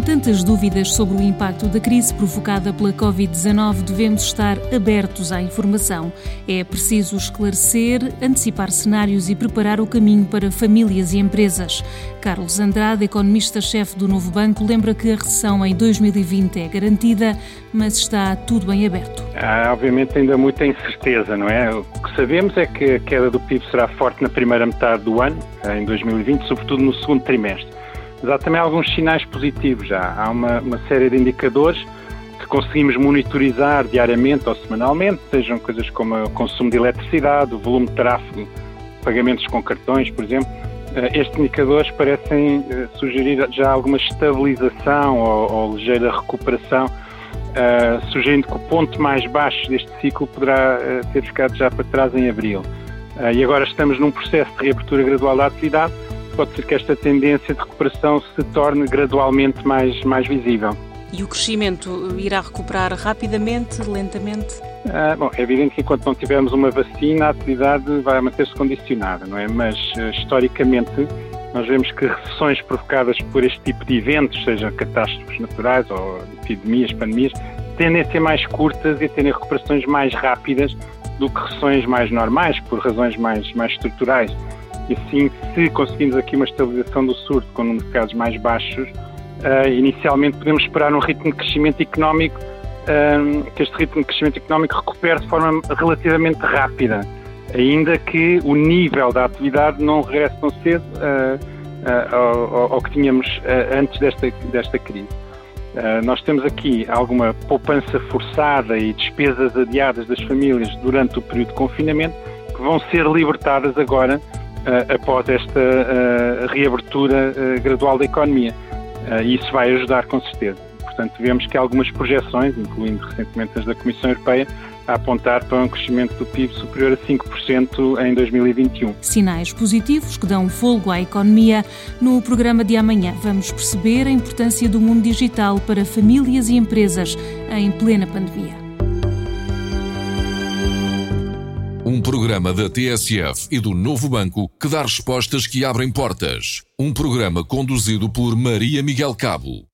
Com tantas dúvidas sobre o impacto da crise provocada pela Covid-19, devemos estar abertos à informação. É preciso esclarecer, antecipar cenários e preparar o caminho para famílias e empresas. Carlos Andrade, economista-chefe do Novo Banco, lembra que a recessão em 2020 é garantida, mas está tudo em aberto. Há, obviamente, ainda muita incerteza, não é? O que sabemos é que a queda do PIB será forte na primeira metade do ano, em 2020, sobretudo no segundo trimestre. Mas há também alguns sinais positivos já. Há uma, uma série de indicadores que conseguimos monitorizar diariamente ou semanalmente, sejam coisas como o consumo de eletricidade, o volume de tráfego, pagamentos com cartões, por exemplo. Eh, estes indicadores parecem eh, sugerir já alguma estabilização ou, ou ligeira recuperação, uh, sugerindo que o ponto mais baixo deste ciclo poderá uh, ter ficado já para trás em abril. Uh, e agora estamos num processo de reabertura gradual da atividade pode ser que esta tendência de recuperação se torne gradualmente mais, mais visível. E o crescimento irá recuperar rapidamente, lentamente? Ah, bom, é evidente que enquanto não tivermos uma vacina, a atividade vai manter-se condicionada, não é? Mas, ah, historicamente, nós vemos que recessões provocadas por este tipo de eventos, seja catástrofes naturais ou epidemias, pandemias, tendem a ser mais curtas e a terem recuperações mais rápidas do que recessões mais normais, por razões mais, mais estruturais. E assim, se conseguimos aqui uma estabilização do surto com número de casos mais baixos, uh, inicialmente podemos esperar um ritmo de crescimento económico, uh, que este ritmo de crescimento económico recupere de forma relativamente rápida, ainda que o nível da atividade não regresse tão cedo uh, ao, ao, que tínhamos antes desta, desta crise. nós temos aqui alguma poupança forçada e despesas adiadas das famílias durante o período de confinamento que vão ser libertadas agora após esta uh, reabertura uh, gradual da economia. isso vai ajudar com certeza. Portanto, vemos que algumas projeções, incluindo recentemente as da Comissão Europeia, a apontar para um crescimento do PIB superior a 5% em 2021. Sinais positivos que dão folgo à economia. No programa de amanhã vamos perceber a importância do mundo digital para famílias e empresas em plena pandemia. Um programa da TSF e do Novo Banco que dá respostas que abrem portas. Um programa conduzido por Maria Miguel Cabo.